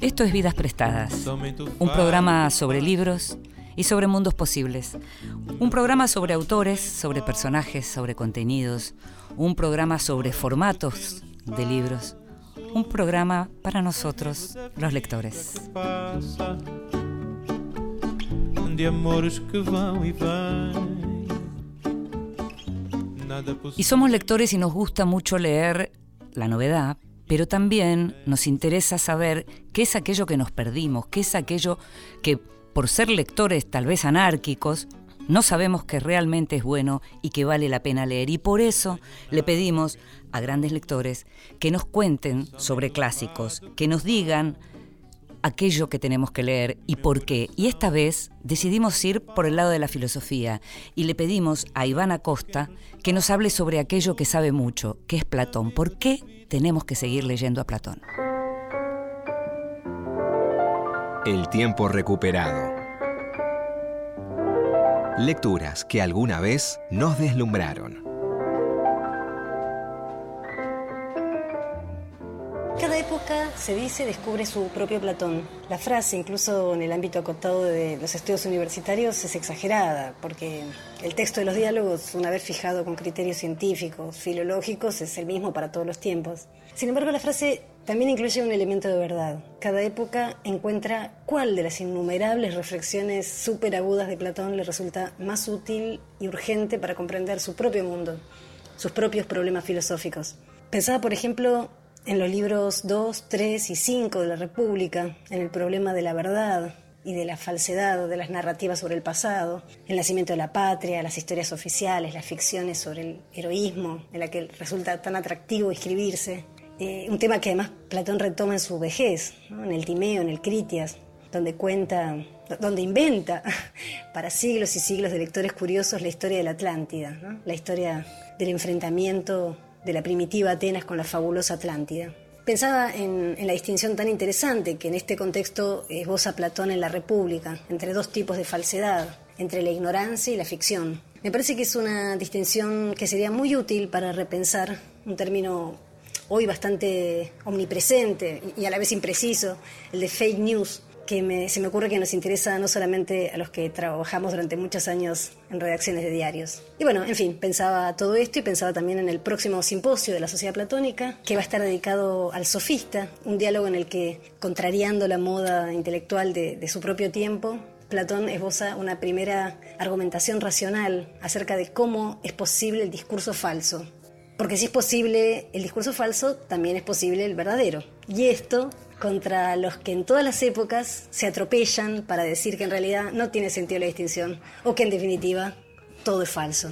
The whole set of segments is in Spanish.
Esto es Vidas Prestadas, un programa sobre libros y sobre mundos posibles. Un programa sobre autores, sobre personajes, sobre contenidos. Un programa sobre formatos de libros. Un programa para nosotros, los lectores. Y somos lectores y nos gusta mucho leer la novedad, pero también nos interesa saber qué es aquello que nos perdimos, qué es aquello que por ser lectores tal vez anárquicos, no sabemos que realmente es bueno y que vale la pena leer. Y por eso le pedimos a grandes lectores que nos cuenten sobre clásicos, que nos digan aquello que tenemos que leer y por qué. Y esta vez decidimos ir por el lado de la filosofía y le pedimos a Iván Acosta que nos hable sobre aquello que sabe mucho, que es Platón. ¿Por qué tenemos que seguir leyendo a Platón? El tiempo recuperado. Lecturas que alguna vez nos deslumbraron. Cada época se dice descubre su propio Platón. La frase, incluso en el ámbito acotado de los estudios universitarios, es exagerada, porque el texto de los diálogos, una vez fijado con criterios científicos, filológicos, es el mismo para todos los tiempos. Sin embargo, la frase también incluye un elemento de verdad. Cada época encuentra cuál de las innumerables reflexiones súper agudas de Platón le resulta más útil y urgente para comprender su propio mundo, sus propios problemas filosóficos. Pensaba, por ejemplo, en los libros 2, 3 y 5 de la República, en el problema de la verdad y de la falsedad de las narrativas sobre el pasado, el nacimiento de la patria, las historias oficiales, las ficciones sobre el heroísmo, en la que resulta tan atractivo escribirse. Eh, un tema que además Platón retoma en su vejez, en el Timeo, en el Critias, donde cuenta, donde inventa para siglos y siglos de lectores curiosos la historia de la Atlántida, la historia del enfrentamiento de la primitiva Atenas con la fabulosa Atlántida. Pensaba en, la distinción tan interesante que en este contexto esboza Platón en la República, entre dos tipos de falsedad, entre la ignorancia y la ficción. Me parece que es una distinción que sería muy útil para repensar un término hoy bastante omnipresente y a la vez impreciso, el de fake news, que me- se me ocurre que nos interesa no solamente a los que trabajamos durante muchos años en redacciones de diarios. Y bueno, en fin, pensaba todo esto y pensaba también en el próximo simposio de la Sociedad Platónica, que va a estar dedicado al sofista, un diálogo en el que, contrariando la moda intelectual de, de su propio tiempo, Platón esboza una primera argumentación racional acerca de cómo es posible el discurso falso. Porque si es posible el discurso falso, también es posible el verdadero. Y esto contra los que en todas las épocas se atropellan para decir que en realidad no tiene sentido la distinción o que en definitiva todo es falso.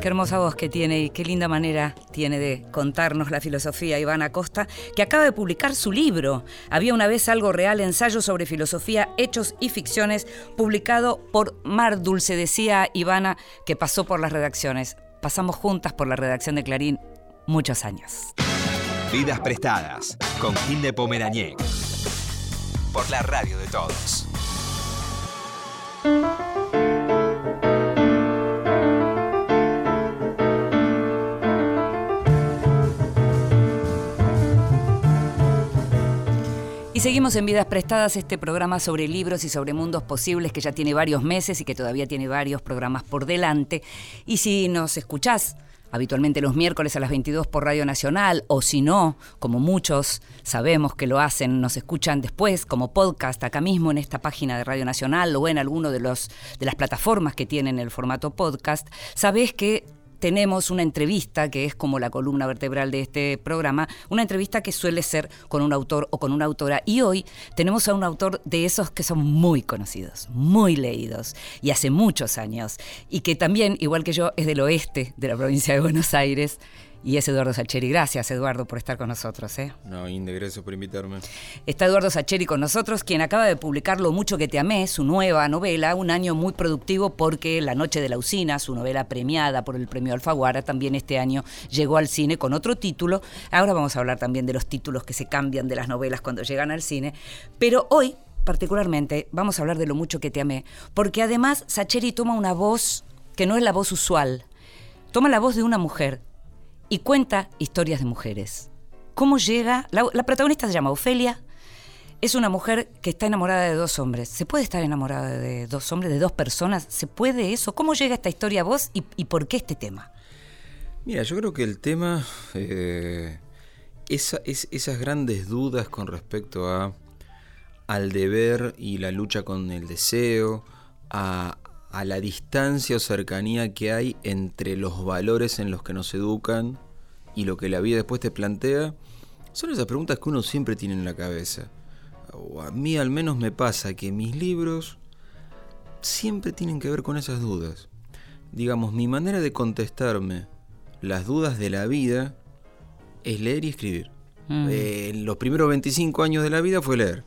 Qué hermosa voz que tiene y qué linda manera tiene de contarnos la filosofía Iván Acosta, que acaba de publicar su libro. Había una vez algo real, ensayo sobre filosofía, hechos y ficciones, publicado por Mar Dulce, decía Ivana, que pasó por las redacciones. Pasamos juntas por la redacción de Clarín muchos años. Vidas prestadas con Hilde Pomerañek. Por la radio de todos. Y seguimos en Vidas Prestadas, este programa sobre libros y sobre mundos posibles que ya tiene varios meses y que todavía tiene varios programas por delante. Y si nos escuchás habitualmente los miércoles a las 22 por Radio Nacional, o si no, como muchos sabemos que lo hacen, nos escuchan después como podcast acá mismo en esta página de Radio Nacional o en alguno de, los, de las plataformas que tienen el formato podcast, sabés que tenemos una entrevista que es como la columna vertebral de este programa, una entrevista que suele ser con un autor o con una autora. Y hoy tenemos a un autor de esos que son muy conocidos, muy leídos, y hace muchos años, y que también, igual que yo, es del oeste de la provincia de Buenos Aires. Y es Eduardo Sacheri. Gracias, Eduardo, por estar con nosotros. ¿eh? No, Inde, gracias por invitarme. Está Eduardo Sacheri con nosotros, quien acaba de publicar Lo mucho que te amé, su nueva novela, un año muy productivo porque La noche de la usina, su novela premiada por el premio Alfaguara, también este año llegó al cine con otro título. Ahora vamos a hablar también de los títulos que se cambian de las novelas cuando llegan al cine. Pero hoy, particularmente, vamos a hablar de Lo mucho que te amé, porque además Sacheri toma una voz que no es la voz usual. Toma la voz de una mujer y cuenta historias de mujeres. ¿Cómo llega? La, protagonista se llama Ofelia. Es una mujer que está enamorada de dos hombres. ¿Se puede estar enamorada de dos hombres, de dos personas? ¿Se puede eso? ¿Cómo llega esta historia a vos y, por qué este tema? Mira, yo creo que el tema, eh, es- esas grandes dudas con respecto a al deber y la lucha con el deseo, a, a la distancia o cercanía que hay entre los valores en los que nos educan y lo que la vida después te plantea, son esas preguntas que uno siempre tiene en la cabeza. O a mí al menos me pasa que mis libros siempre tienen que ver con esas dudas. Digamos, mi manera de contestarme las dudas de la vida es leer y escribir. Mm. Eh, en los primeros 25 años de la vida fue leer.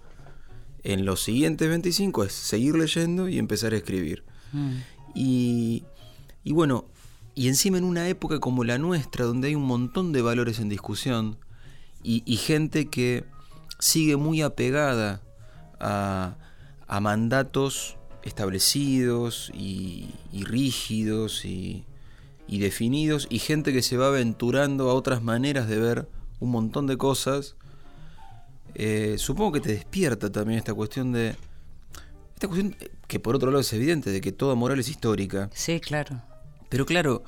En los siguientes 25 es seguir leyendo y empezar a escribir. Y, y bueno, y encima en una época como la nuestra, donde hay un montón de valores en discusión y, gente que sigue muy apegada a, a mandatos establecidos y, rígidos y, y definidos, y gente que se va aventurando a otras maneras de ver un montón de cosas, eh, supongo que te despierta también esta cuestión de... Esta cuestión eh, que por otro lado es evidente, de que toda moral es histórica. Sí, claro. Pero claro,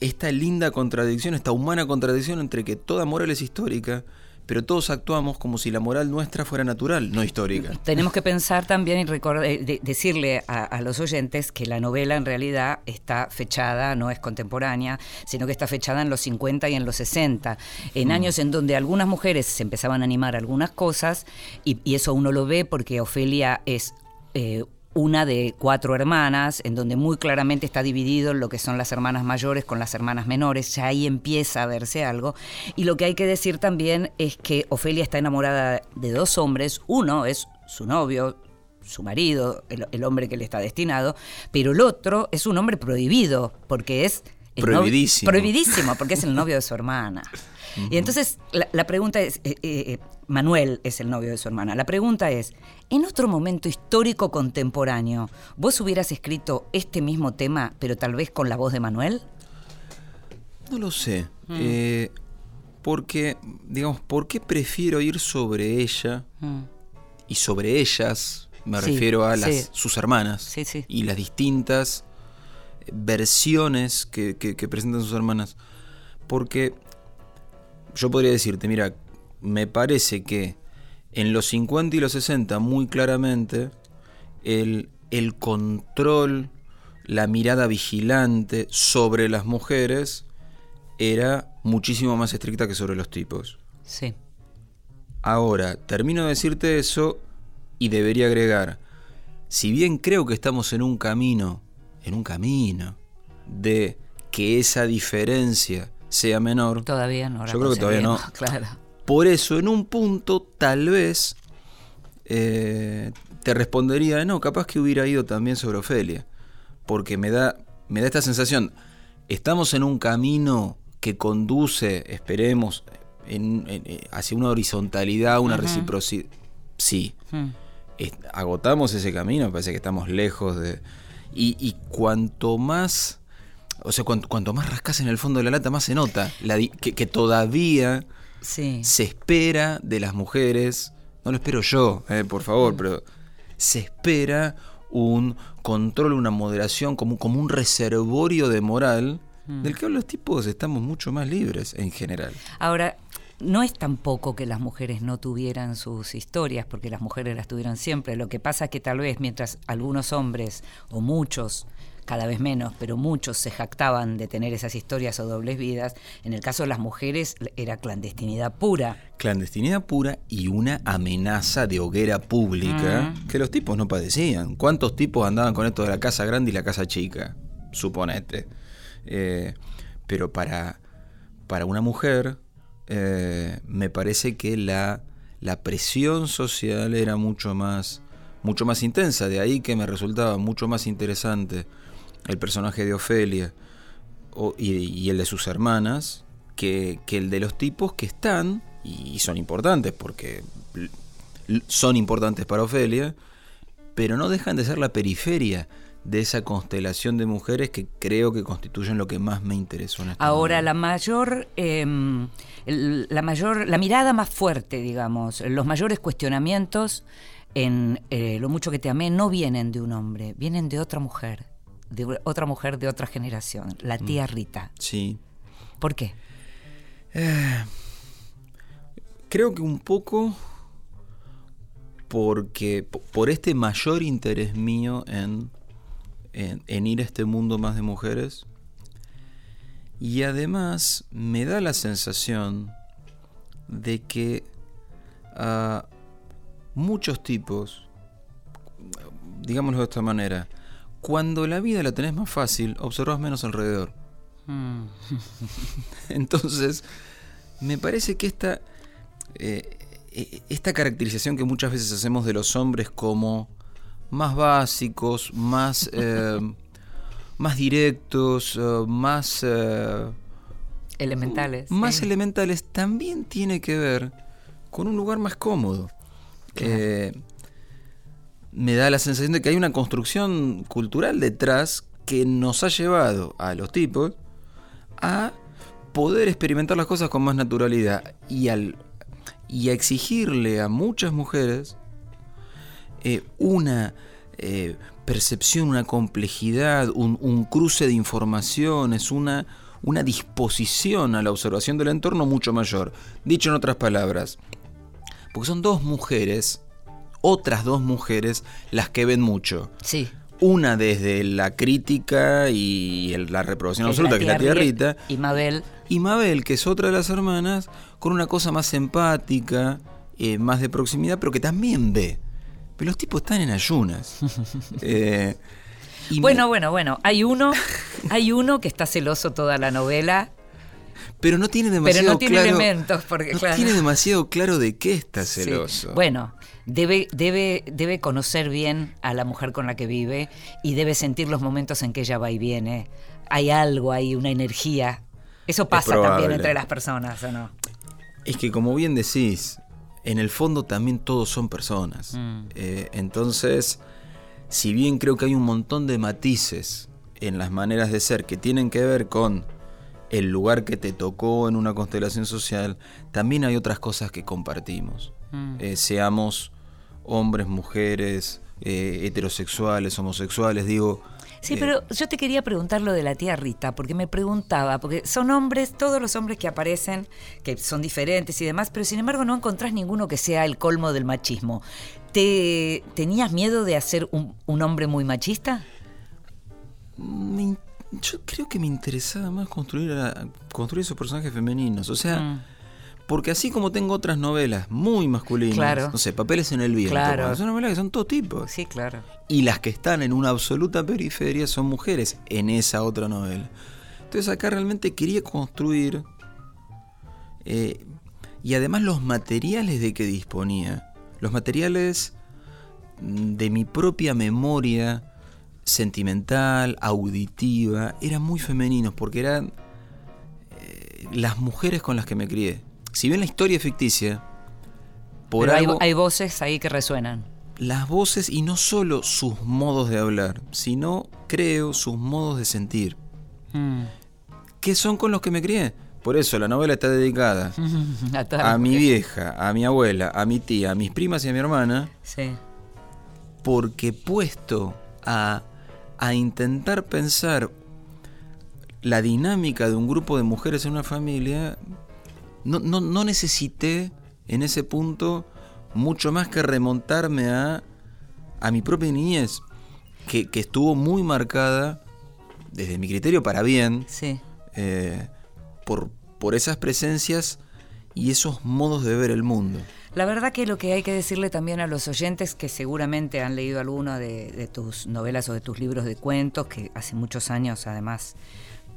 esta linda contradicción, esta humana contradicción entre que toda moral es histórica, pero todos actuamos como si la moral nuestra fuera natural, no histórica. Tenemos que pensar también y recordar, eh, de- decirle a, a los oyentes que la novela en realidad está fechada, no es contemporánea, sino que está fechada en los 50 y en los 60, en años en donde algunas mujeres se empezaban a animar a algunas cosas, y, y eso uno lo ve porque Ofelia es... eh, una de cuatro hermanas, en donde muy claramente está dividido lo que son las hermanas mayores con las hermanas menores, ya ahí empieza a verse algo. Y lo que hay que decir también es que Ofelia está enamorada de dos hombres, uno es su novio, su marido, el, el hombre que le está destinado, pero el otro es un hombre prohibido, porque es... novio- Prohibidísimo. prohibidísimo, porque es el novio de su hermana. Y entonces la, la pregunta es, eh, eh, Manuel es el novio de su hermana, la pregunta es, en otro momento histórico contemporáneo, ¿vos hubieras escrito este mismo tema, pero tal vez con la voz de Manuel? No lo sé. eh, porque, digamos, ¿por qué prefiero ir sobre ella y sobre ellas? Me Sí, refiero a las, sí. sus hermanas Sí, sí. y las distintas versiones que, que- que presentan sus hermanas. Porque yo podría decirte, mira, me parece que en los 50 y los 60 muy claramente el, el control, la mirada vigilante sobre las mujeres era muchísimo más estricta que sobre los tipos. Sí. Ahora, termino de decirte eso y debería agregar, si bien creo que estamos en un camino, en un camino de que esa diferencia sea menor, Todavía no. la Yo creo que todavía no. Claro. por eso en un punto tal vez eh, te respondería, no, capaz que hubiera ido también sobre Ofelia, porque me da, me da esta sensación, estamos en un camino que conduce, esperemos, en- en- eh, hacia una horizontalidad, una reciprocidad. Sí, Mm. es- agotamos ese camino, parece que estamos lejos de... Y, y cuanto más... O sea, cuanto, cuanto más rascas en el fondo de la lata, más se nota la que, que todavía Sí. se espera de las mujeres, no lo espero yo, eh, por favor, pero se espera un control, una moderación, como, como un reservorio de moral del que los tipos estamos mucho más libres en general. Ahora, no es tampoco que las mujeres no tuvieran sus historias, porque las mujeres las tuvieron siempre. Lo que pasa es que tal vez mientras algunos hombres, o muchos, cada vez menos, pero muchos se jactaban de tener esas historias o dobles vidas, en el caso de las mujeres era clandestinidad pura. Clandestinidad pura y una amenaza de hoguera pública que los tipos no padecían. ¿Cuántos tipos andaban con esto de la casa grande y la casa chica? Suponete. Eh, pero para, para una mujer, eh, me parece que la, la presión social era mucho más, mucho más intensa. De ahí que me resultaba mucho más interesante el personaje de Ofelia o- y, y el de sus hermanas que, que el de los tipos que están, y son importantes porque son importantes para Ofelia, pero no dejan de ser la periferia de esa constelación de mujeres que creo que constituyen lo que más me interesó en esta Ahora, novela. la mayor, em, la mayor, la mirada más fuerte, digamos, los mayores cuestionamientos en eh, Lo mucho que te amé no vienen de un hombre, vienen de otra mujer, de otra mujer de otra generación, la tía Rita. Sí. ¿Por qué? Creo que un poco porque po- por este mayor interés mío en, en, en ir a este mundo más de mujeres y además me da la sensación de que a muchos tipos, digámoslo de esta manera, cuando la vida la tenés más fácil, observas menos alrededor. Mm. Entonces, me parece que esta, eh, eh, esta caracterización que muchas veces hacemos de los hombres como más básicos, más, eh, más directos, eh, más, eh, Elementales. más elementales, también tiene que ver con un lugar más cómodo. Me da la sensación de que hay una construcción cultural detrás que nos ha llevado a los tipos a poder experimentar las cosas con más naturalidad y, al, y a exigirle a muchas mujeres eh, una eh, percepción, una complejidad, un, cruce de informaciones, una, una disposición a la observación del entorno mucho mayor. Dicho en otras palabras, porque son dos mujeres, otras dos mujeres, las que ven mucho. Sí. Una desde la crítica y el- la reprobación absoluta, que es la tía Ri- Rita, Y Mabel. y Mabel, que es otra de las hermanas, con una cosa más empática, eh, más de proximidad, pero que también ve. Pero los tipos están en ayunas. Eh, y me- Bueno, bueno, bueno. Hay uno, hay uno que está celoso toda la novela, pero no tiene demasiado pero no tiene claro. elementos, porque no claro. tiene demasiado claro de qué está Sí. celoso. Bueno, debe, debe, debe conocer bien a la mujer con la que vive y debe sentir los momentos en que ella va y viene. Hay algo ahí, una energía. Eso pasa también entre las personas, ¿o no? Es que como bien decís, en el fondo también todos son personas. Mm. Eh, entonces, si bien creo que hay un montón de matices en las maneras de ser que tienen que ver con el lugar que te tocó en una constelación social, también hay otras cosas que compartimos. Mm. Eh, seamos hombres, mujeres, eh, heterosexuales, homosexuales, digo... Sí, eh, pero yo te quería preguntar lo de la tía Rita, porque me preguntaba, porque son hombres, todos los hombres que aparecen, que son diferentes y demás, pero sin embargo no encontrás ninguno que sea el colmo del machismo. ¿Te tenías miedo de hacer un, un hombre muy machista? me in- yo creo que me interesaba más construir, a- construir esos personajes femeninos. O sea, Mm. porque así como tengo otras novelas muy masculinas, Claro. no sé, Papeles en el viento, Claro. son novelas que son todo tipos. Sí, claro. Y las que están en una absoluta periferia son mujeres en esa otra novela. Entonces acá realmente quería construir, eh, y además los materiales de que disponía, los materiales mm, de mi propia memoria sentimental, auditiva, eran muy femeninos porque eran eh, las mujeres con las que me crié. Si bien la historia es ficticia, por Pero hay- algo hay, voces ahí que resuenan. las voces y no solo sus modos de hablar, sino creo sus modos de sentir, Mm. que son con los que me crié. Por eso la novela está dedicada A a mi vieja, a mi abuela, a mi tía, a mis primas y a mi hermana, Sí. porque puesto a, a intentar pensar la dinámica de un grupo de mujeres en una familia, no, no, no necesité en ese punto mucho más que remontarme a, a mi propia niñez, que, que estuvo muy marcada, desde mi criterio para bien, Sí. eh, por, por esas presencias y esos modos de ver el mundo. La verdad que lo que hay que decirle también a los oyentes que seguramente han leído alguno de, tus novelas o de tus libros de cuentos, que hace muchos años además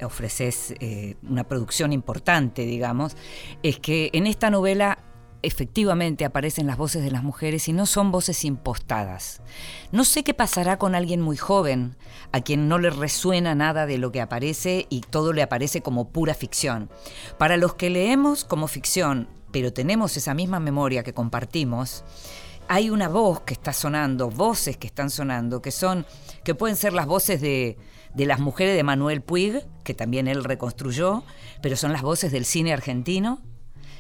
ofreces eh, una producción importante, digamos, es que en esta novela efectivamente aparecen las voces de las mujeres y no son voces impostadas. No sé qué pasará con alguien muy joven, a quien no le resuena nada de lo que aparece y todo le aparece como pura ficción. Para los que leemos como ficción, pero tenemos esa misma memoria que compartimos, hay una voz que está sonando, voces que están sonando, que son, que pueden ser las voces de, de las mujeres de Manuel Puig, que también él reconstruyó, pero son las voces del cine argentino,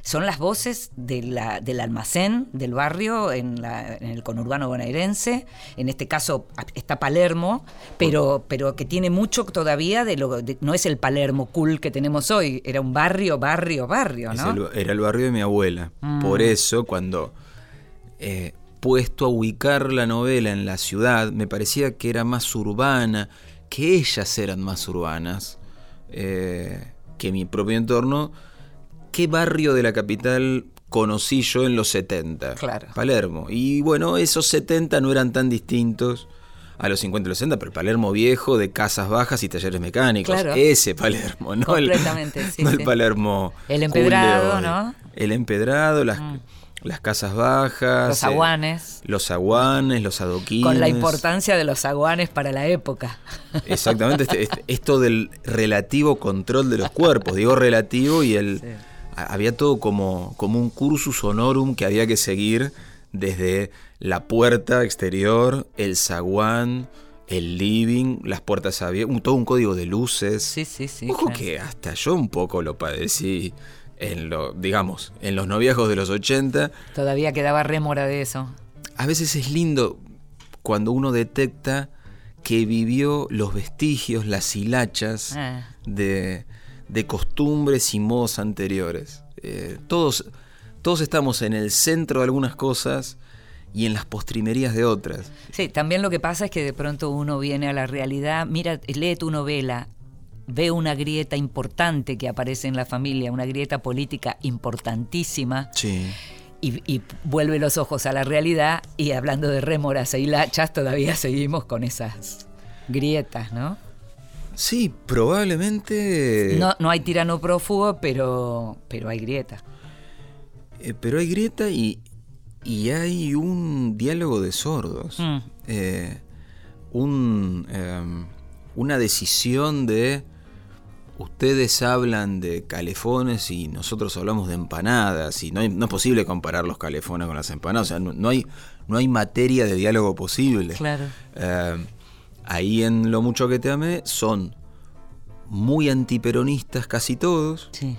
son las voces de la, del almacén del barrio en, la- en el conurbano bonaerense. En este caso está Palermo, pero, pero que tiene mucho todavía de lo. de- no es el Palermo cool que tenemos hoy, era un barrio, barrio, barrio, ¿no? el- era el barrio de mi abuela. Mm. Por eso, cuando eh, puesto a ubicar la novela en la ciudad, me parecía que era más urbana, que ellas eran más urbanas eh, que mi propio entorno. ¿Qué barrio de la capital conocí yo en los 70? Claro. Palermo. Y bueno, esos 70 no eran tan distintos a los 50 y los 60, pero el Palermo viejo de casas bajas y talleres mecánicos. Claro. Ese Palermo, ¿no? El- Completamente, sí, no sí. el Palermo. El empedrado, Julio, ¿no? Mm. El empedrado, las, las casas bajas. Los eh, aguanes. los aguanes, los adoquines. Con la importancia de los aguanes para la época. Exactamente, este- este- esto del relativo control de los cuerpos. Digo relativo y el. Había todo como, como un cursus honorum que había que seguir desde la puerta exterior, el zaguán, el living, las puertas abiertas, un- todo un código de luces. Sí, sí, sí. Ojo claro. que hasta yo un poco lo padecí en lo, digamos, en los noviazgos de los 80. Todavía quedaba rémora de eso. A veces es lindo cuando uno detecta que vivió los vestigios, las hilachas Ah. de, de costumbres y modos anteriores. Eh, todos, todos estamos en el centro de algunas cosas y en las postrimerías de otras. Sí, también lo que pasa es que de pronto uno viene a la realidad, mira, lee tu novela, ve una grieta importante que aparece en la familia, una grieta política importantísima, Sí. y, y vuelve los ojos a la realidad, y hablando de rémoras e hilachas, todavía seguimos con esas grietas, ¿no? Sí, probablemente... No, no hay tirano prófugo, pero, pero hay grieta. Eh, pero hay grieta y, y hay un diálogo de sordos. Mm. Eh, un, em, una decisión de ustedes hablan de calefones y nosotros hablamos de empanadas y no, hay- no es posible comparar los calefones con las empanadas. O sea, no, no hay, no hay materia de diálogo posible. Claro. Eh, ahí en Lo mucho que te amé son muy antiperonistas casi todos Sí.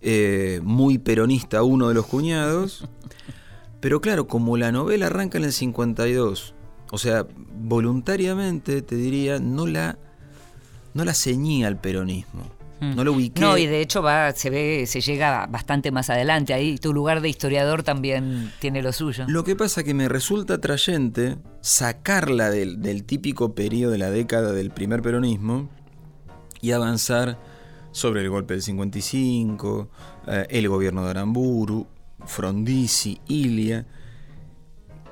eh, muy peronista uno de los cuñados. Pero claro, como la novela arranca en el 52, o sea, voluntariamente te diría, no la, no la ceñía al peronismo. No la ubiqué. Mm. No, y de hecho va, se ve, se llega bastante más adelante. Ahí tu lugar de historiador también tiene lo suyo. Lo que pasa que me resulta atrayente sacarla del, del típico periodo de la década del primer peronismo y avanzar sobre el golpe del 55, eh, el gobierno de Aramburu, Frondizi, Ilia,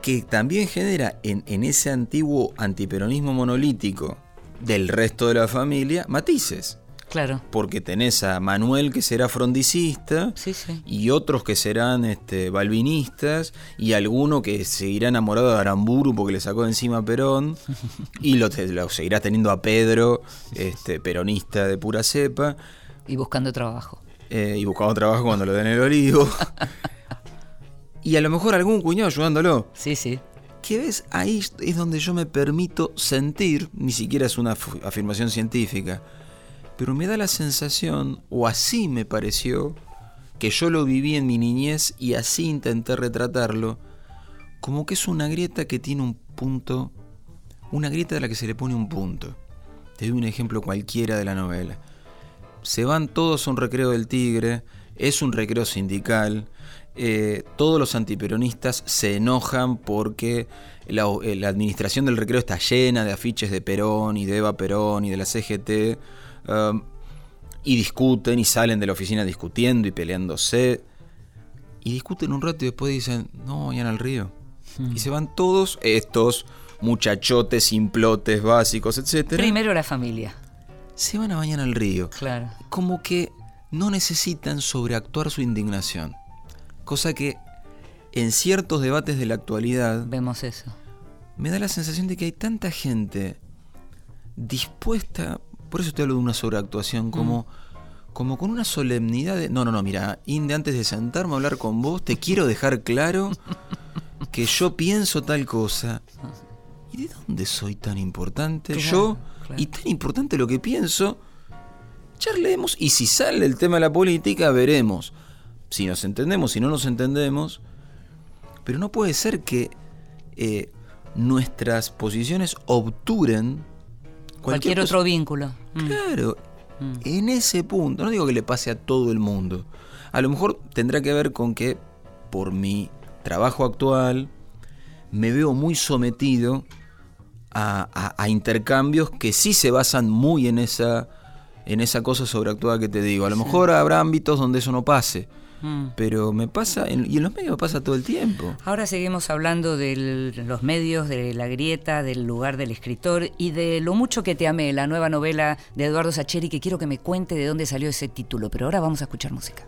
que también genera en, en ese antiguo antiperonismo monolítico del resto de la familia matices. Claro. Porque tenés a Manuel que será frondicista, Sí, sí. y otros que serán este, balvinistas, y alguno que seguirá enamorado de Aramburu porque le sacó de encima a Perón, y lo, lo seguirá teniendo a Pedro, este, peronista de pura cepa, Y buscando trabajo. eh, y buscando trabajo cuando lo den el olivo. y a lo mejor algún cuñado ayudándolo. Sí, sí. Que ves, ahí es donde yo me permito sentir, ni siquiera es una af- afirmación científica, pero me da la sensación, o así me pareció, que yo lo viví en mi niñez y así intenté retratarlo, como que es una grieta que tiene un punto, una grieta de la que se le pone un punto. Te doy un ejemplo cualquiera de la novela. Se van todos a un recreo del Tigre, es un recreo sindical, eh, todos los antiperonistas se enojan porque la, eh, la administración del recreo está llena de afiches de Perón y de Eva Perón y de la CGT, um, y discuten y salen de la oficina discutiendo y peleándose, y discuten un rato y después dicen, no, vayan al río. Y se van todos estos muchachotes, simplotes, básicos, etcétera Primero la familia. se van a bañar al río. Claro. Como que no necesitan sobreactuar su indignación. Cosa que en ciertos debates de la actualidad Vemos eso. me da la sensación de que hay tanta gente dispuesta, por eso te hablo de una sobreactuación, como, como con una solemnidad de, no, no, no, mira, Inde, antes de sentarme a hablar con vos, te quiero dejar claro que yo pienso tal cosa. ¿Y de dónde soy tan importante? yo, y tan importante lo que pienso, charlemos. Y si sale el tema de la política, veremos. Si nos entendemos, si no nos entendemos. Pero no puede ser que eh, nuestras posiciones obturen cualquier, otro vínculo. Mm. Claro, mm. en ese punto, no digo que le pase a todo el mundo. A lo mejor tendrá que ver con que por mi trabajo actual me veo muy sometido a, intercambios que sí se basan muy en esa, en esa cosa sobreactuada que te digo. A lo mejor habrá ámbitos donde eso no pase. Mm. Pero me pasa, y en los medios me pasa todo el tiempo. Ahora seguimos hablando de los medios, de la grieta, del lugar del escritor y de lo mucho que te amé, la nueva novela de Eduardo Sacheri, que quiero que me cuente de dónde salió ese título. Pero ahora vamos a escuchar música.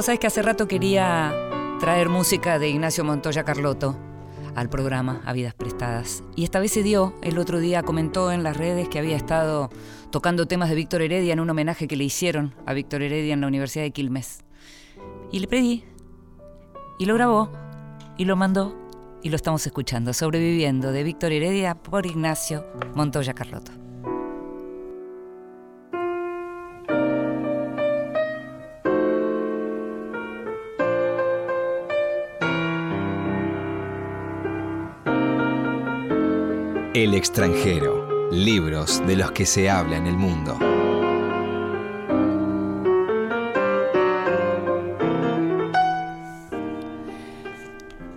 Vos sabés que hace rato quería traer música de Ignacio Montoya Carlotto al programa A Vidas Prestadas. Y esta vez se dio, el otro día comentó en las redes que había estado tocando temas de Víctor Heredia en un homenaje que le hicieron a Víctor Heredia en la Universidad de Quilmes. Y le pedí, y lo grabó, y lo mandó, y lo estamos escuchando, sobreviviendo de Víctor Heredia por Ignacio Montoya Carlotto. El extranjero. Libros de los que se habla en el mundo.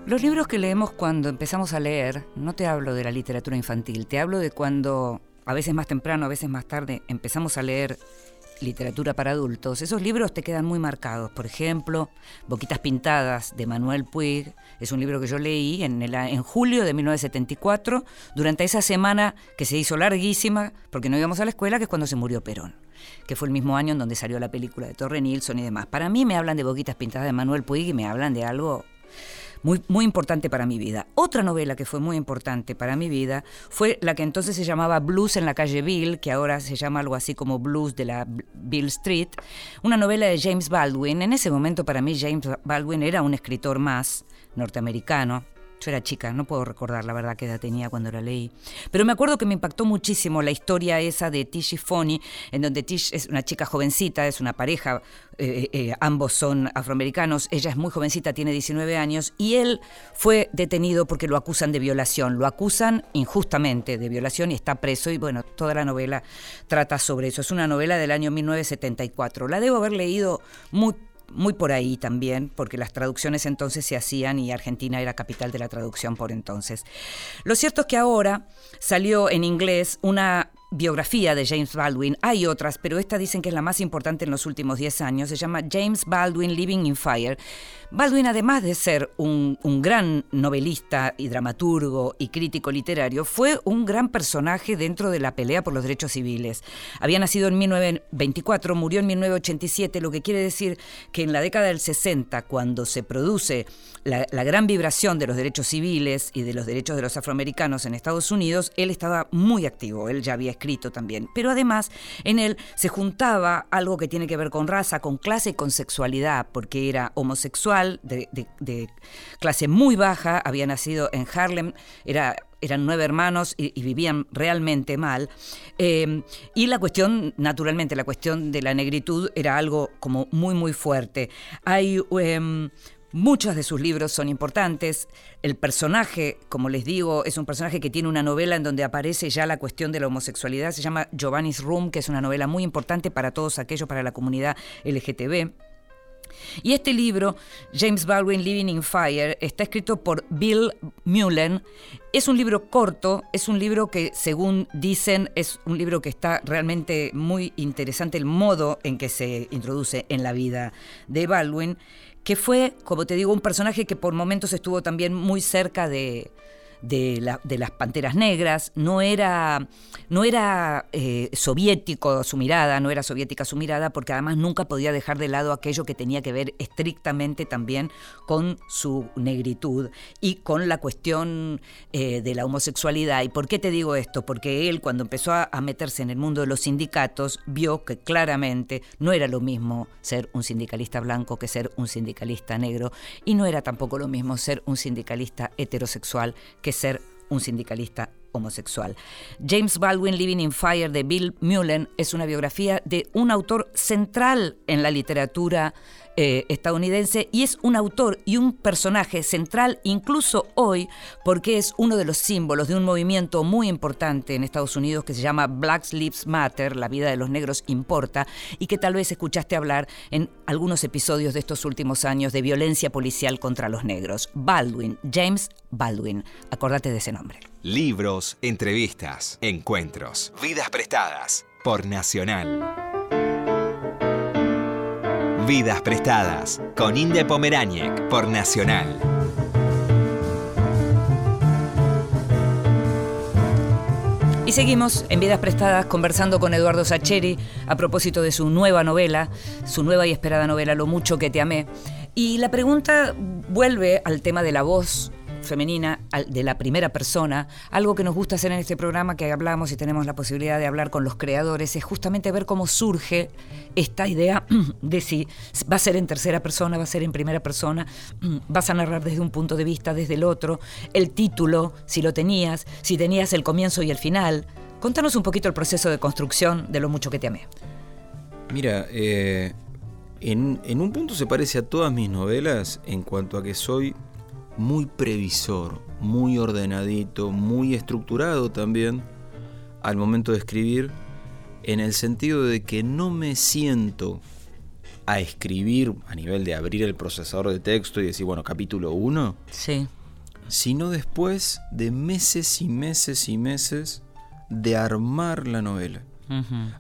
Los libros que leemos cuando empezamos a leer, no te hablo de la literatura infantil, te hablo de cuando, a veces más temprano, a veces más tarde, empezamos a leer literatura para adultos, esos libros te quedan muy marcados. Por ejemplo, Boquitas Pintadas de Manuel Puig es un libro que yo leí en, en julio de 1974, durante esa semana que se hizo larguísima, porque no íbamos a la escuela, que es cuando se murió Perón, que fue el mismo año en donde salió la película de Torre Nilsson y demás. Para mí me hablan de Boquitas Pintadas de Manuel Puig y me hablan de algo muy, importante para mi vida. Otra novela que fue muy importante para mi vida fue la que entonces se llamaba Blues en la calle Bill, que ahora se llama algo así como Blues de la Bill Street, una novela de James Baldwin. En ese momento para mí James Baldwin era un escritor más norteamericano, Yo era chica, no puedo recordar la verdad qué edad tenía cuando la leí. Pero me acuerdo que me impactó muchísimo la historia esa de Tish y Fonny, en donde Tish es una chica jovencita, es una pareja, eh, eh, ambos son afroamericanos, ella es muy jovencita, tiene 19 años, y él fue detenido porque lo acusan de violación. Lo acusan injustamente de violación y está preso, y bueno, toda la novela trata sobre eso. Es una novela del año 1974. La debo haber leído muy muy por ahí también, porque las traducciones entonces se hacían y Argentina era capital de la traducción por entonces. Lo cierto es que ahora salió en inglés una biografía de James Baldwin. Hay otras, pero esta dicen que es la más importante en los últimos 10 años. Se llama James Baldwin Living in Fire. Baldwin, además de ser un, gran novelista y dramaturgo y crítico literario, fue un gran personaje dentro de la pelea por los derechos civiles. Había nacido en 1924, murió en 1987, lo que quiere decir que en la década del 60, cuando se produce la, gran vibración de los derechos civiles y de los derechos de los afroamericanos en Estados Unidos, él estaba muy activo, él ya había escrito también. Pero además, en él se juntaba algo que tiene que ver con raza, con clase y con sexualidad, porque era homosexual de, clase muy baja, había nacido en Harlem, era eran nueve hermanos y, vivían realmente mal. Eh, y la cuestión, naturalmente, la cuestión de la negritud era algo como muy, muy fuerte. Hay em, Muchos de sus libros son importantes. El personaje, como les digo, es un personaje que tiene una novela en donde aparece ya la cuestión de la homosexualidad. Se llama Giovanni's Room, que es una novela muy importante para todos aquellos, para la comunidad LGTB. Y este libro, James Baldwin Living in Fire, está escrito por Bill Mullen. Es un libro corto, es un libro que, según dicen, es un libro que está realmente muy interesante el modo en que se introduce en la vida de Baldwin, que fue, como te digo, un personaje que por momentos estuvo también muy cerca de, de, las Panteras Negras, no era, no era eh, soviético su mirada, no era soviética su mirada, porque además nunca podía dejar de lado aquello que tenía que ver estrictamente también con su negritud y con la cuestión eh, de la homosexualidad. ¿Y por qué te digo esto? Porque él cuando empezó a, a meterse en el mundo de los sindicatos vio que claramente no era lo mismo ser un sindicalista blanco que ser un sindicalista negro y no era tampoco lo mismo ser un sindicalista heterosexual que ser un sindicalista homosexual. James Baldwin Living in Fire de Bill Mullen es una biografía de un autor central en la literatura eh, estadounidense y es un autor y un personaje central incluso hoy porque es uno de los símbolos de un movimiento muy importante en Estados Unidos que se llama Black Lives Matter, la vida de los negros importa, y que tal vez escuchaste hablar en algunos episodios de estos últimos años de violencia policial contra los negros. Baldwin, James Baldwin, acordate de ese nombre. Libros, entrevistas, encuentros, vidas prestadas por Nacional. Vidas Prestadas con Inde Pomeráñez por Nacional. Y seguimos en Vidas Prestadas conversando con Eduardo Sacheri a propósito de su nueva novela, su nueva y esperada novela Lo mucho que te amé. Y la pregunta vuelve al tema de la voz femenina de la primera persona, algo que nos gusta hacer en este programa que hablamos y tenemos la posibilidad de hablar con los creadores, es justamente ver cómo surge esta idea de si va a ser en tercera persona, va a ser en primera persona, vas a narrar desde un punto de vista, desde el otro, el título, si lo tenías, si tenías el comienzo y el final. Contanos un poquito el proceso de construcción de lo mucho que te amé. Mira, eh, en, en un punto se parece a todas mis novelas en cuanto a que soy muy previsor, muy ordenadito, muy estructurado también al momento de escribir, en el sentido de que no me siento a escribir a nivel de abrir el procesador de texto y decir, bueno, capítulo 1. Sí. Sino después de meses y meses y meses de armar la novela,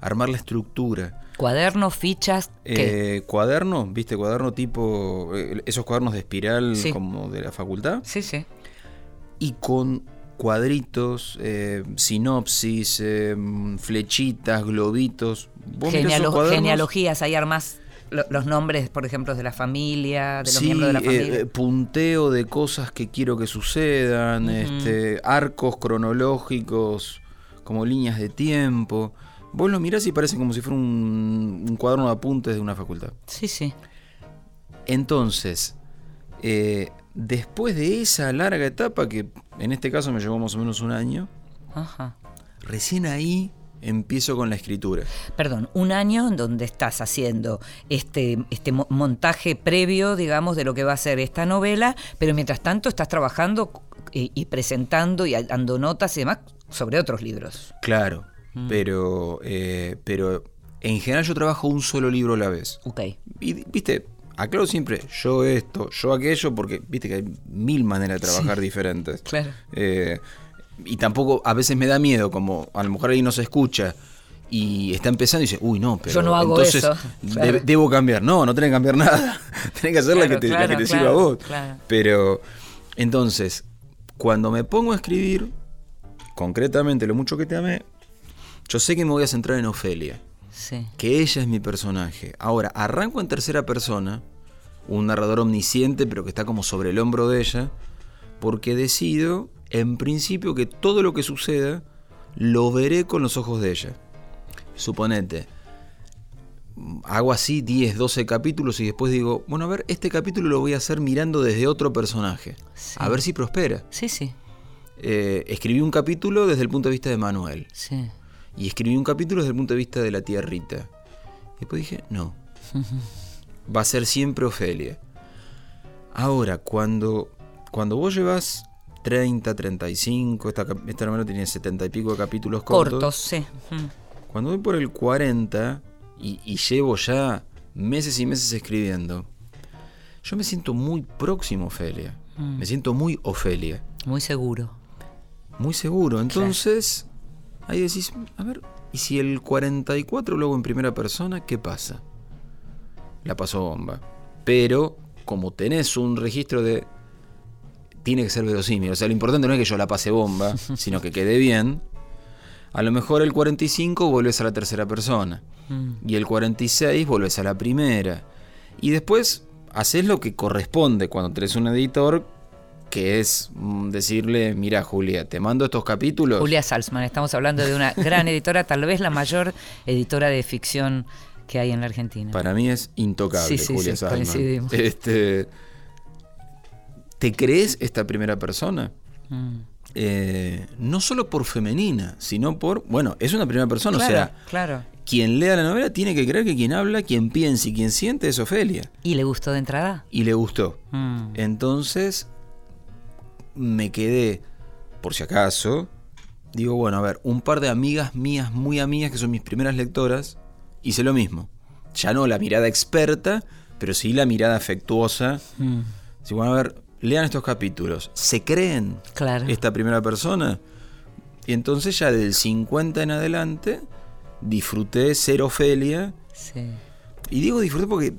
armar la estructura, Cuadernos, fichas. ¿qué? Eh, cuaderno, ¿viste? Cuaderno tipo. Eh, esos cuadernos de espiral como de la facultad. Sí, sí. Y con cuadritos, eh, sinopsis, flechitas, globitos. genealogías, ahí armas los nombres, por ejemplo, de la familia, de los miembros de la familia. punteo de cosas que quiero que sucedan, este, arcos cronológicos, como líneas de tiempo. Vos lo mirás y parece como si fuera un, cuaderno de apuntes de una facultad. Sí, sí. Entonces, eh, después de esa larga etapa, que en este caso me llevó más o menos un año, Ajá. recién ahí empiezo con la escritura. Perdón, un año en donde estás haciendo este, este mo- montaje previo, digamos, de lo que va a ser esta novela, pero mientras tanto estás trabajando y, y presentando y dando notas y demás sobre otros libros. Claro, Mm. pero, eh, pero en general yo trabajo un solo libro a la vez. Ok. Y viste, aclaro siempre, yo esto, yo aquello, porque viste que hay mil maneras de trabajar diferentes. Claro. Eh, y tampoco, a veces me da miedo, como a lo mejor alguien no se escucha y está empezando y dice, uy, no, pero Yo no hago entonces eso". de- debo cambiar. No, no tenés que cambiar nada. tenés que hacer la que te, la que te sirva a vos. claro. Pero, entonces, cuando me pongo a escribir, concretamente lo mucho que te amé, yo sé que me voy a centrar en Ofelia Sí. que ella es mi personaje. Ahora, arranco en tercera persona, un narrador omnisciente, pero que está como sobre el hombro de ella, porque decido, en principio, que todo lo que suceda lo veré con los ojos de ella. Suponete, hago así 10, 12 capítulos y después digo, bueno, a ver, este capítulo lo voy a hacer mirando desde otro personaje, Sí. a ver si prospera. Sí, sí. Eh, escribí un capítulo desde el punto de vista de Manuel. Sí. Y escribí un capítulo desde el punto de vista de la tía Rita. Después dije, no. Va a ser siempre Ofelia. Ahora, cuando, cuando vos llevas 30, 35, esta, esta novela tiene 70 y pico de capítulos cortos. Cortos, sí. Mm. Cuando voy por el 40 y, y llevo ya meses y meses escribiendo, yo me siento muy próximo a Ofelia. Me siento muy Ofelia. Muy seguro. Muy seguro. Entonces, ahí decís, a ver, ¿y si el 44 lo hago en primera persona, qué pasa? La pasó bomba. Pero, como tenés un registro de. Tiene que ser verosímil. O sea, lo importante no es que yo la pase bomba, sino que quede bien. A lo mejor el 45 volvés a la tercera persona. Y el 46 volvés a la primera. Y después haces lo que corresponde cuando tenés un editor, que es mm, decirle, mira Julia, te mando estos capítulos. Julia Salzman, estamos hablando de una gran editora, tal vez la mayor editora de ficción que hay en la Argentina. Para mí es intocable, Sí, sí, Julia sí, Salman. coincidimos. Este, ¿Te crees esta primera persona? Mm. Eh, no solo por femenina, sino por. Bueno, es una primera persona, Claro, o sea, claro. quien lea la novela tiene que creer que quien habla, quien piensa y quien siente es Ofelia. ¿Y le gustó de entrada? Y le gustó. Mm. Entonces me quedé, por si acaso, digo, bueno, a ver, un par de amigas mías, muy amigas, que son mis primeras lectoras, hice lo mismo. Ya no la mirada experta, pero sí la mirada afectuosa. Mm. Si bueno, a ver, lean estos capítulos. ¿Se creen Claro. esta primera persona? Y entonces ya del 50 en adelante disfruté ser Ofelia. Sí. Y digo disfruté porque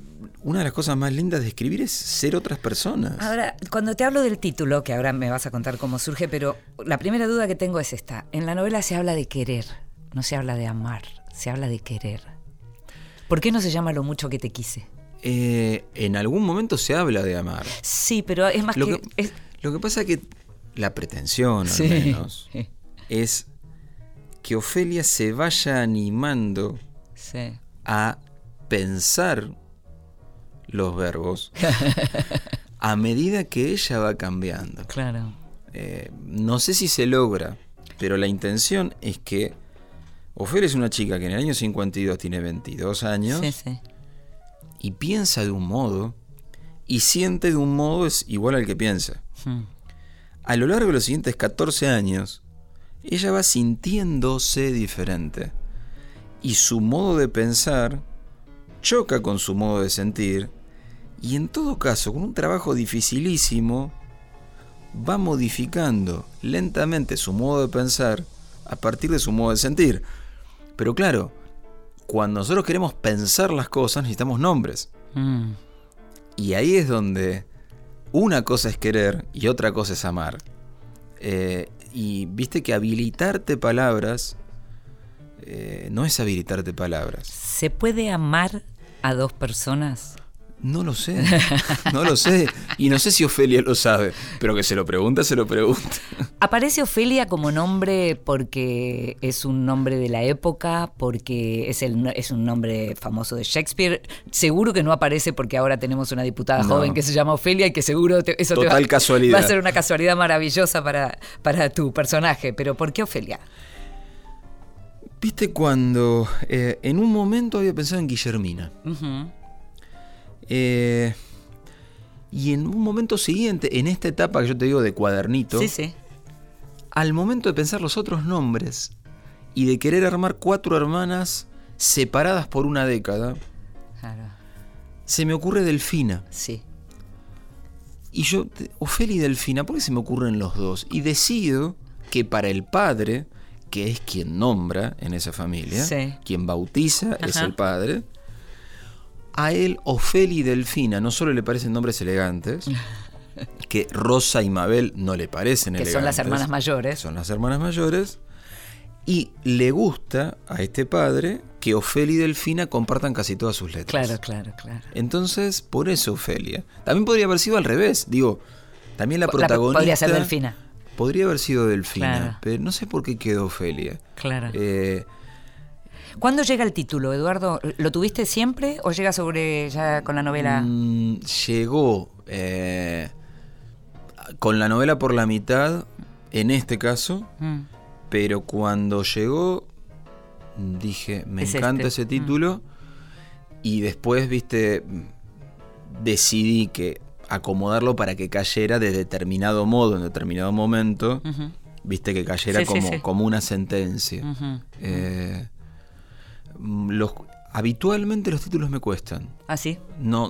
una de las cosas más lindas de escribir es ser otras personas. Ahora, cuando te hablo del título, que ahora me vas a contar cómo surge, pero la primera duda que tengo es esta. En la novela se habla de querer, no se habla de amar, se habla de querer. ¿Por qué no se llama lo mucho que te quise? Eh, en algún momento se habla de amar. Sí, pero es más Lo que... que, es- lo que pasa es que la pretensión, Sí. al menos, es que Ofelia se vaya animando Sí. a pensar los verbos a medida que ella va cambiando. Claro. Eh, no sé si se logra, pero la intención es que Ofelia es una chica que en el año 52 tiene 22 años Sí, sí. y piensa de un modo y siente de un modo es igual al que piensa. Mm. A lo largo de los siguientes 14 años, ella va sintiéndose diferente y su modo de pensar choca con su modo de sentir y en todo caso, con un trabajo dificilísimo, va modificando lentamente su modo de pensar a partir de su modo de sentir. Pero claro, cuando nosotros queremos pensar las cosas necesitamos nombres. Mm. Y ahí es donde una cosa es querer y otra cosa es amar. Eh, y viste que habilitarte palabras eh, no es habilitarte palabras. ¿Se puede amar a dos personas? No lo sé, no lo sé. Y no sé si Ofelia lo sabe, pero que se lo pregunta, se lo pregunta. ¿Aparece Ofelia como nombre porque es un nombre de la época, porque es, el, es un nombre famoso de Shakespeare? Seguro que no aparece porque ahora tenemos una diputada No. joven que se llama Ofelia y que seguro te- eso te Total va, casualidad. va a ser una casualidad maravillosa para, para tu personaje. Pero ¿por qué Ofelia? Viste cuando eh, en un momento había pensado en Guillermina. Eh, y en un momento siguiente, en esta etapa que yo te digo de cuadernito, Sí, sí. al momento de pensar los otros nombres y de querer armar cuatro hermanas separadas por una década, Claro. se me ocurre Delfina. Sí. Y yo, Ofelia y Delfina, ¿por qué se me ocurren los dos? Y decido que para el padre, que es quien nombra en esa familia, Sí. quien bautiza es el padre, a él Ofelia y Delfina no solo le parecen nombres elegantes, que Rosa y Mabel no le parecen Que elegantes. son las hermanas mayores. Son las hermanas mayores. Y le gusta a este padre que Ofelia y Delfina compartan casi todas sus letras. Claro, claro, claro. Entonces, por eso Ofelia. También podría haber sido al revés. Digo, también la La- protagonista. podría ser Delfina. Podría haber sido Delfina, Claro. pero no sé por qué quedó Ofelia. Claro. Eh, ¿Cuándo llega el título, Eduardo? ¿Lo tuviste siempre o llega sobre ya con la novela? mm, llegó eh, con la novela por la mitad, en este caso, Mm. pero cuando llegó dije, me Es encanta este. ese título. Y después, viste, decidí que acomodarlo para que cayera de determinado modo, en determinado momento, viste que cayera Sí, como, sí. como una sentencia. Ujú. Eh, mm, los, habitualmente los títulos me cuestan. ¿Ah, sí? No,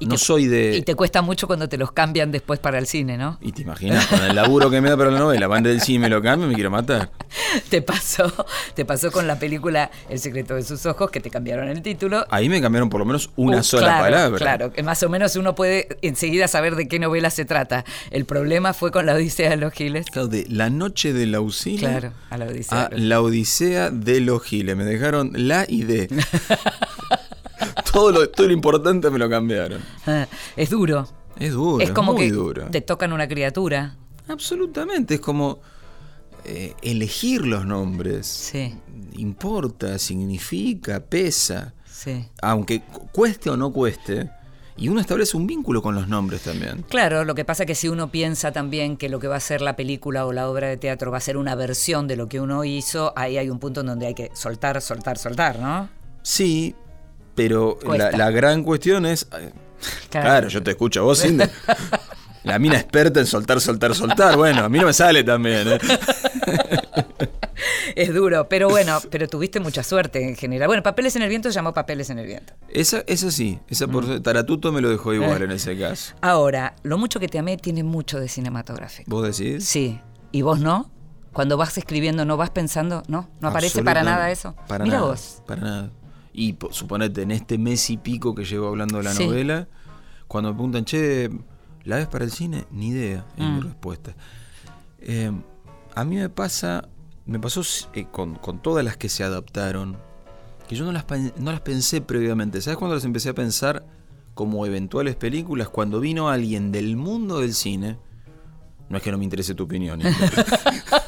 Y no te- soy de... Y te cuesta mucho cuando te los cambian después para el cine, ¿no? Y te imaginas, con el laburo que me da para la novela, van del cine me lo cambian, me quiero matar. Te pasó, te pasó con la película El secreto de sus ojos, que te cambiaron el título. Ahí me cambiaron por lo menos una Uh, sola claro, palabra. Claro, que más o menos uno puede enseguida saber de qué novela se trata. El problema fue con la Odisea de los Giles. Claro, de La noche de la Auxilia Claro, a la Odisea. a La Odisea de los Giles. Me dejaron la y de. todo, lo, todo lo importante me lo cambiaron. Es duro. Es duro, es como muy que duro. te tocan una criatura. Absolutamente, es como eh, elegir los nombres. Sí, Importa, significa, pesa. sí. Aunque cu- cueste o no cueste. Y uno establece un vínculo con los nombres también. Claro, lo que pasa que si uno piensa también que lo que va a ser la película o la obra de teatro va a ser una versión de lo que uno hizo, ahí hay un punto en donde hay que soltar, soltar, soltar, ¿no? Sí, pero la, gran cuestión es. eh, Claro. Claro, yo te escucho a vos, Cindy. La mina experta en soltar, soltar, soltar. Bueno, a mí no me sale también. ¿eh? Es duro, pero bueno, pero tuviste mucha suerte en general. Bueno, Papeles en el Viento se llamó Papeles en el Viento. Esa, esa sí, esa por Mm. Taratuto me lo dejó Eh. igual en ese caso. Ahora, Lo mucho que te amé tiene mucho de cinematográfico. ¿Vos decís? Sí, ¿y vos no? Cuando vas escribiendo, ¿no vas pensando? ¿No? ¿No aparece para nada eso? Para Mira nada, vos. Para nada. Y po- suponete, en este mes y pico que llevo hablando de la Sí. novela, cuando me preguntan, che, ¿la ves para el cine? Ni idea, es mi Mm. respuesta. Eh, a mí me pasa, me pasó eh, con, con todas las que se adaptaron, que yo no las, no las pensé previamente. ¿Sabes cuándo las empecé a pensar como eventuales películas? Cuando vino alguien del mundo del cine. No es que no me interese tu opinión.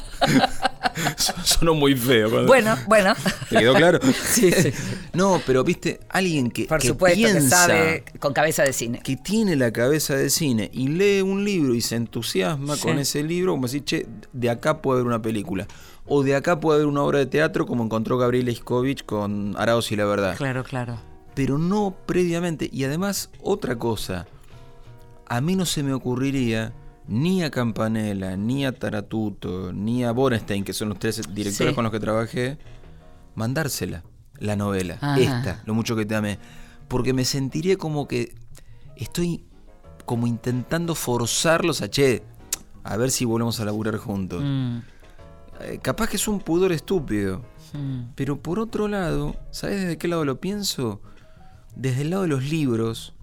Sonó muy feo. cuando- Bueno, bueno. ¿Te quedó claro? Sí, sí. No, pero viste, alguien que, Por que supuesto que piensa, sabe con cabeza de cine. que tiene la cabeza de cine y lee un libro y se entusiasma Sí. con ese libro, como decir, che, de acá puede haber una película. O de acá puede haber una obra de teatro, como encontró Gabriel Iskovich con Araos y la Verdad. Claro, claro. Pero no previamente. Y además, otra cosa. A mí no se me ocurriría ni a Campanella, ni a Taratuto, ni a Borenstein, que son los tres directores Sí. con los que trabajé, mandársela, la novela, Ajá. esta, lo mucho que te amé. Porque me sentiría como que estoy como intentando forzarlos a, che, a ver si volvemos a laburar juntos. Mm, Eh, capaz que es un pudor estúpido. mm. Pero por otro lado, ¿sabes desde qué lado lo pienso? Desde el lado de los libros.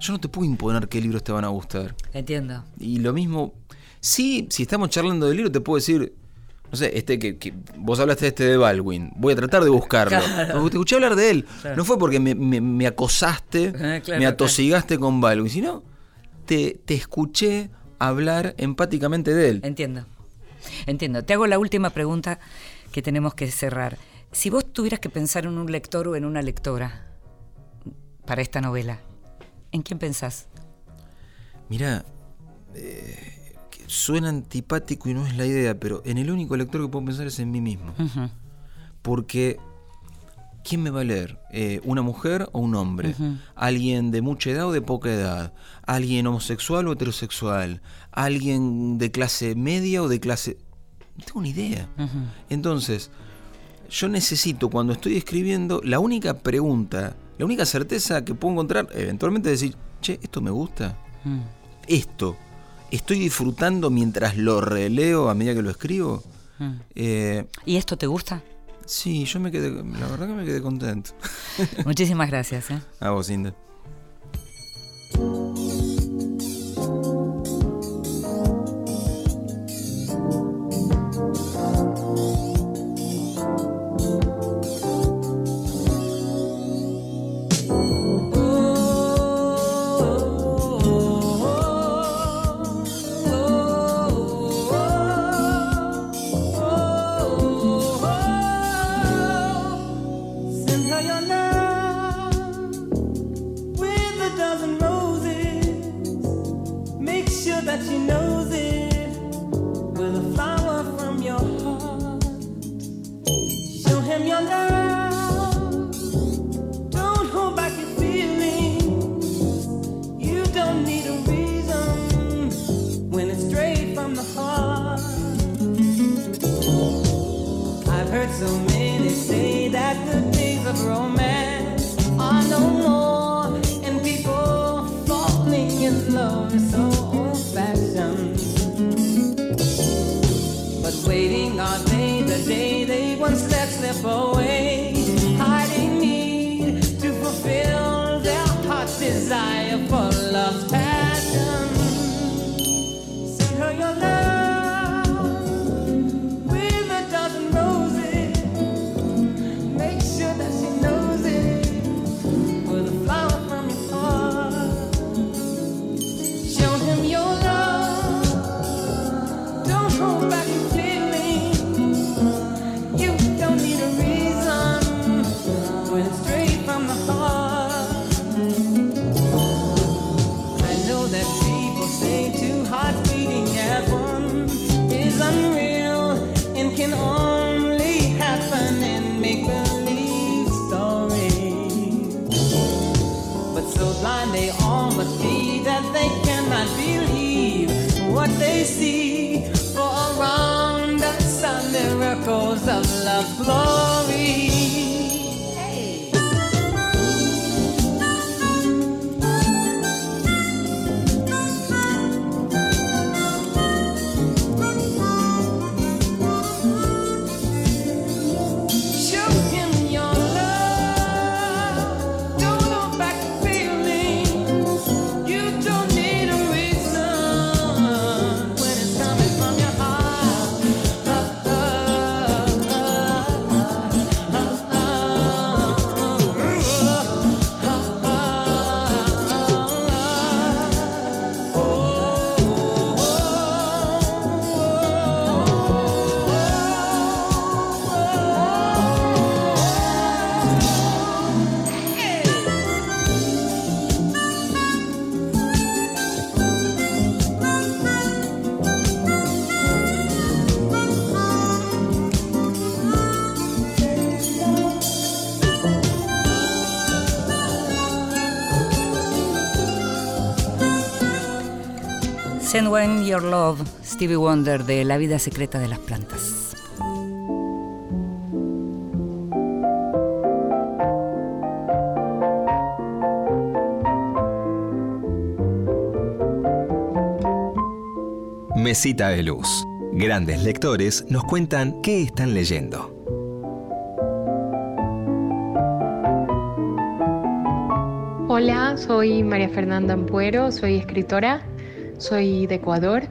Yo no te puedo imponer qué libros te van a gustar. Entiendo. Y lo mismo, sí, si estamos charlando de libros, te puedo decir, no sé, este que, que vos hablaste de este de Baldwin, voy a tratar de buscarlo. Claro. Te escuché hablar de él. Claro. No fue porque me, me- me acosaste, claro, me atosigaste con Baldwin, sino te, te escuché hablar empáticamente de él. Entiendo. Entiendo. Te hago la última pregunta que tenemos que cerrar. Si vos tuvieras que pensar en un lector o en una lectora para esta novela, ¿en quién pensás? Mira, suena antipático y no es la idea, pero en el único lector que puedo pensar es en mí mismo. Porque, ¿quién me va a leer? Eh, ¿Una mujer o un hombre? ¿Alguien de mucha edad o de poca edad? ¿Alguien homosexual o heterosexual? ¿Alguien de clase media o de clase...? No tengo ni idea. Entonces, yo necesito cuando estoy escribiendo, la única pregunta, la única certeza que puedo encontrar, eventualmente es decir, che, ¿esto me gusta? Mm. Esto, ¿estoy disfrutando mientras lo releo a medida que lo escribo? Mm. Eh, ¿Y esto te gusta? Sí, yo me quedé, la verdad que me quedé contento. Muchísimas gracias. ¿eh? A vos, Inda. Send When Your Love, Stevie Wonder, de La vida secreta de las plantas. Mesita de Luz. Grandes lectores nos cuentan qué están leyendo. Hola, soy María Fernanda Ampuero, soy escritora, soy de Ecuador.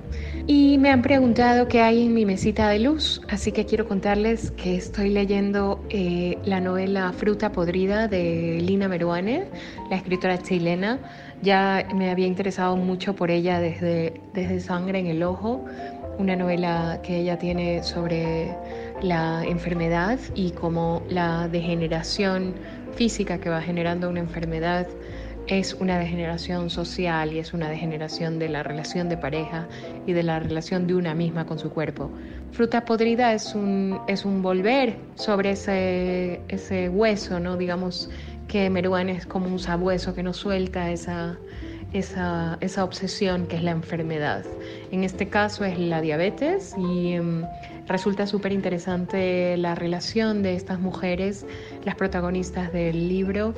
Y me han preguntado qué hay en mi mesita de luz, así que quiero contarles que estoy leyendo eh, la novela Fruta Podrida de Lina Meruane, la escritora chilena. Ya me había interesado mucho por ella desde, desde Sangre en el Ojo, una novela que ella tiene sobre la enfermedad y cómo la degeneración física que va generando una enfermedad es una degeneración social y es una degeneración de la relación de pareja y de la relación de una misma con su cuerpo. Fruta podrida es un, es un volver sobre ese, ese hueso, ¿no? digamos que Meruán es como un sabueso que no suelta esa, esa, esa, obsesión que es la enfermedad. En este caso es la diabetes y um, resulta súper interesante la relación de estas mujeres, las protagonistas del libro,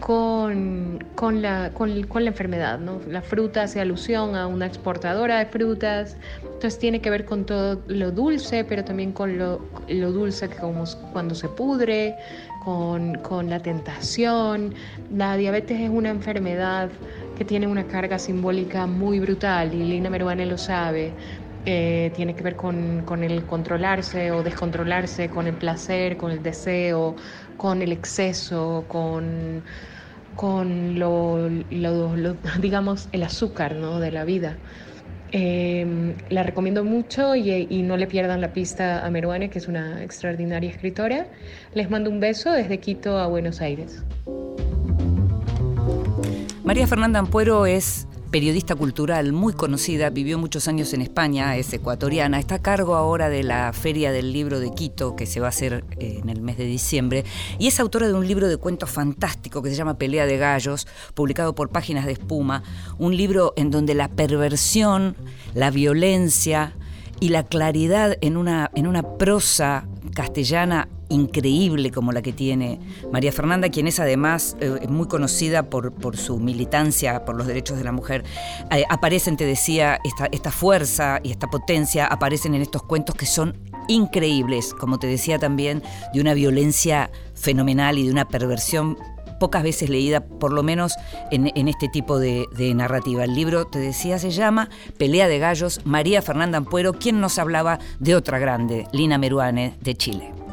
con, con, la, con, con, la enfermedad. ¿no? La fruta hace alusión a una exportadora de frutas, entonces tiene que ver con todo lo dulce, pero también con lo, lo dulce que como cuando se pudre, con, con la tentación. La diabetes es una enfermedad que tiene una carga simbólica muy brutal y Lina Meruane lo sabe. Eh, tiene que ver con, con, el controlarse o descontrolarse, con el placer, con el deseo, con el exceso, con, con lo, digamos, el azúcar ¿no? de la vida. Eh, la recomiendo mucho y, y, no le pierdan la pista a Meruane, que es una extraordinaria escritora. Les mando un beso desde Quito a Buenos Aires. María Fernanda Ampuero es periodista cultural muy conocida, vivió muchos años en España, es ecuatoriana, está a cargo ahora de la Feria del Libro de Quito, que se va a hacer eh, en el mes de diciembre, y es autora de un libro de cuentos fantástico que se llama Pelea de Gallos, publicado por Páginas de Espuma, un libro en donde la perversión, la violencia y la claridad en una, en una prosa castellana increíble como la que tiene María Fernanda, quien es además eh, muy conocida por, por, su militancia por los derechos de la mujer. Eh, aparecen, te decía, esta, esta fuerza y esta potencia aparecen en estos cuentos que son increíbles, como te decía también, de una violencia fenomenal y de una perversión pocas veces leída, por lo menos en, este tipo de, de, narrativa. El libro, te decía, se llama Pelea de Gallos, María Fernanda Ampuero, quien nos hablaba de otra grande, Lina Meruane, de Chile.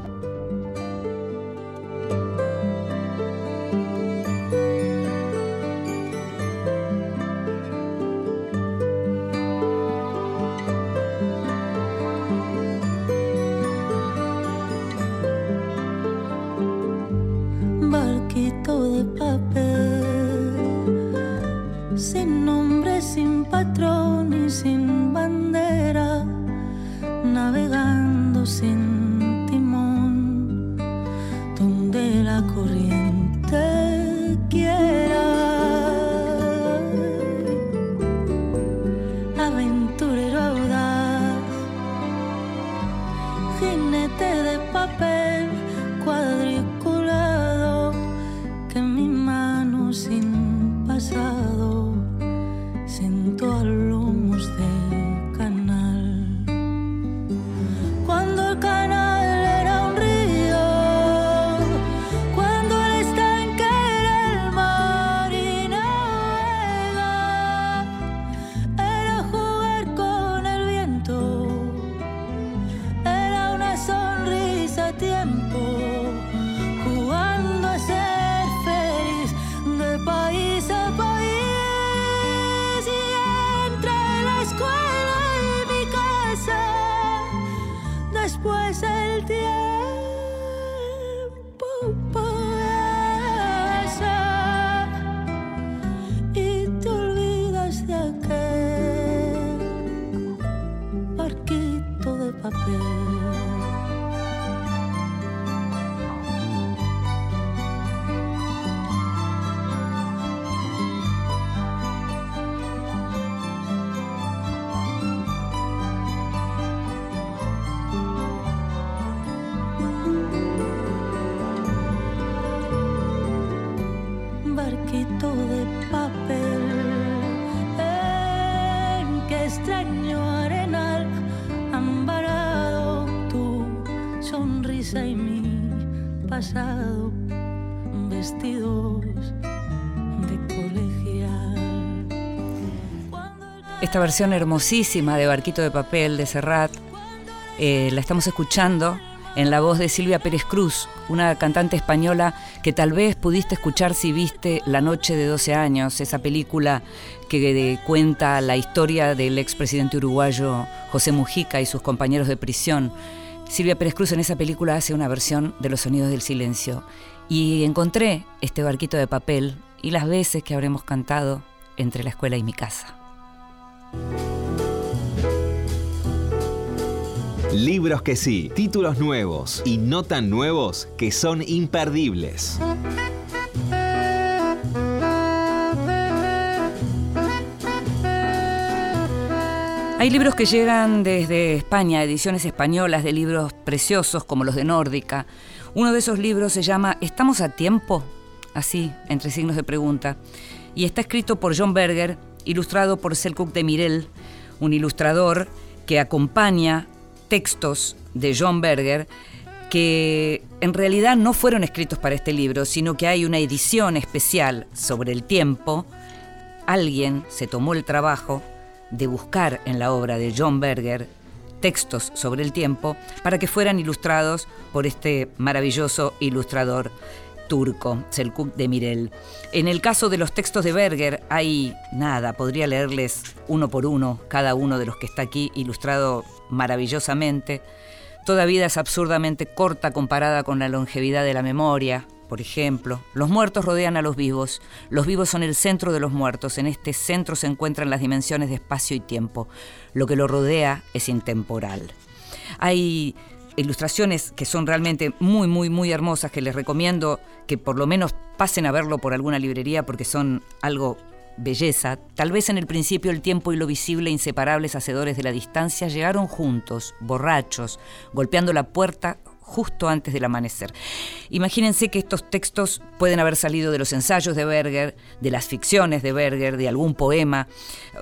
Esta versión hermosísima de Barquito de Papel de Serrat. Eh, la estamos escuchando en la voz de Silvia Pérez Cruz, una cantante española que tal vez pudiste escuchar si viste La Noche de 12 años, esa película que cuenta la historia del expresidente uruguayo José Mujica y sus compañeros de prisión. Silvia Pérez Cruz en esa película hace una versión de Los Sonidos del Silencio. Y encontré este barquito de papel y las veces que habremos cantado entre la escuela y mi casa. Libros que sí, títulos nuevos y no tan nuevos que son imperdibles. Hay libros que llegan desde España, ediciones españolas de libros preciosos como los de Nórdica. Uno de esos libros se llama ¿Estamos a tiempo? Así, entre signos de pregunta. Y está escrito por John Berger, ilustrado por Selkuk de Mirel, un ilustrador que acompaña textos de John Berger que en realidad no fueron escritos para este libro, sino que hay una edición especial sobre el tiempo. Alguien se tomó el trabajo de buscar en la obra de John Berger textos sobre el tiempo para que fueran ilustrados por este maravilloso ilustrador turco, Selkuk Mirel. En el caso de los textos de Berger hay nada, podría leerles uno por uno cada uno de los que está aquí ilustrado maravillosamente. Toda vida es absurdamente corta comparada con la longevidad de la memoria, por ejemplo. Los muertos rodean a los vivos. Los vivos son el centro de los muertos. En este centro se encuentran las dimensiones de espacio y tiempo. Lo que lo rodea es intemporal. Hay ilustraciones que son realmente muy, muy, muy hermosas, que les recomiendo que por lo menos pasen a verlo por alguna librería porque son algo belleza. Tal vez en el principio el tiempo y lo visible, inseparables hacedores de la distancia, llegaron juntos, borrachos, golpeando la puerta justo antes del amanecer. Imagínense que estos textos pueden haber salido de los ensayos de Berger, de las ficciones de Berger, de algún poema.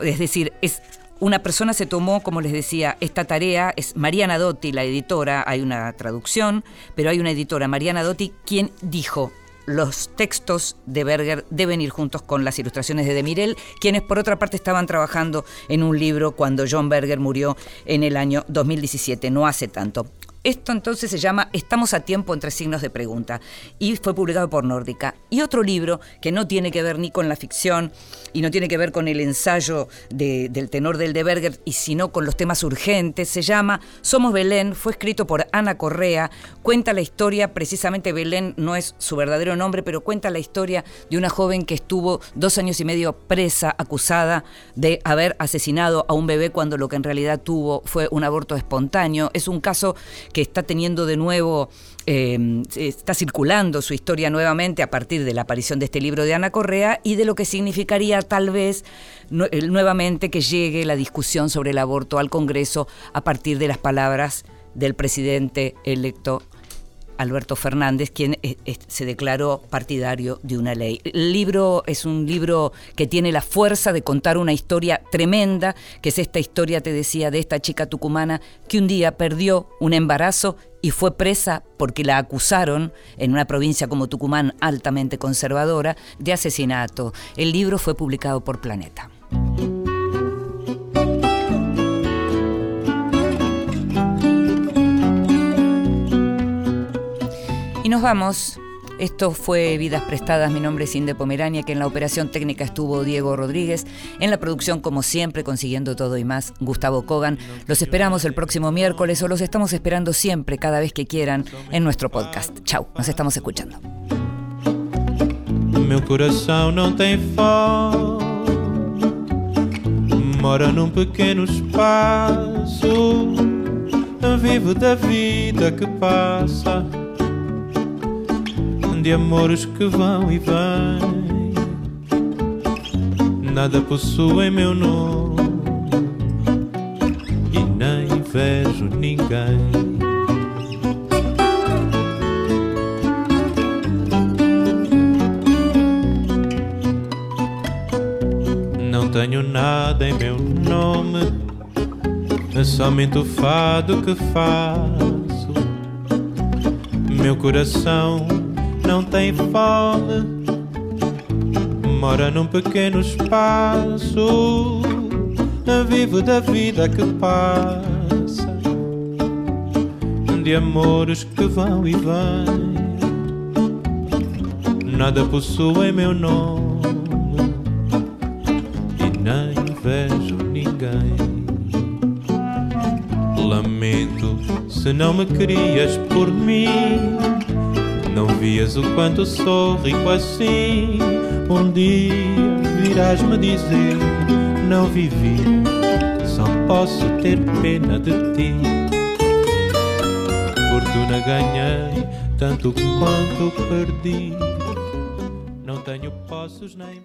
Es decir, es una persona se tomó, como les decía, esta tarea, es Mariana Dotti, la editora, hay una traducción, pero hay una editora, Mariana Dotti, quien dijo, los textos de Berger deben ir juntos con las ilustraciones de Demirel, quienes por otra parte estaban trabajando en un libro cuando John Berger murió en el año 2017, no hace tanto. Esto entonces se llama Estamos a tiempo entre signos de pregunta y fue publicado por Nórdica. Y otro libro que no tiene que ver ni con la ficción y no tiene que ver con el ensayo del tenor del de Berger, y sino con los temas urgentes, se llama Somos Belén, fue escrito por Ana Correa, cuenta la historia, precisamente Belén no es su verdadero nombre, pero cuenta la historia de una joven que estuvo dos años y medio presa, acusada de haber asesinado a un bebé cuando lo que en realidad tuvo fue un aborto espontáneo. Es un caso que está teniendo de nuevo, eh, está circulando su historia nuevamente a partir de la aparición de este libro de Ana Correa y de lo que significaría tal vez nuevamente que llegue la discusión sobre el aborto al Congreso a partir de las palabras del presidente electo Alberto Fernández, quien eh, se declaró partidario de una ley. El libro es un libro que tiene la fuerza de contar una historia tremenda, que es esta historia, te decía, de esta chica tucumana que un día perdió un embarazo y fue presa porque la acusaron en una provincia como Tucumán altamente conservadora de asesinato. El libro fue publicado por Planeta. Y nos vamos. Esto fue Vidas Prestadas, mi nombre es Inde Pomerania, que en la operación técnica estuvo Diego Rodríguez, en la producción como siempre, consiguiendo todo y más, Gustavo Kogan. Los esperamos el próximo miércoles o los estamos esperando siempre, cada vez que quieran, en nuestro podcast. Chau, nos estamos escuchando. Meu coração não tem Mora num pequeno espaço Vivo da vida que passa de amores que vão e vêm. Nada possuem meu nome e nem vejo ninguém. Não tenho nada em meu nome, é somente o fado que faço. Meu coração não tem fome, mora num pequeno espaço, vivo da vida que passa, de amores que vão e vêm. Nada possui meu nome e nem vejo ninguém. Lamento se não me querias por mim. Não vias o quanto sou rico assim. Um dia virás me dizer: Não vivi, só posso ter pena de ti. Fortuna ganhei, tanto quanto perdi. Não tenho posses nem.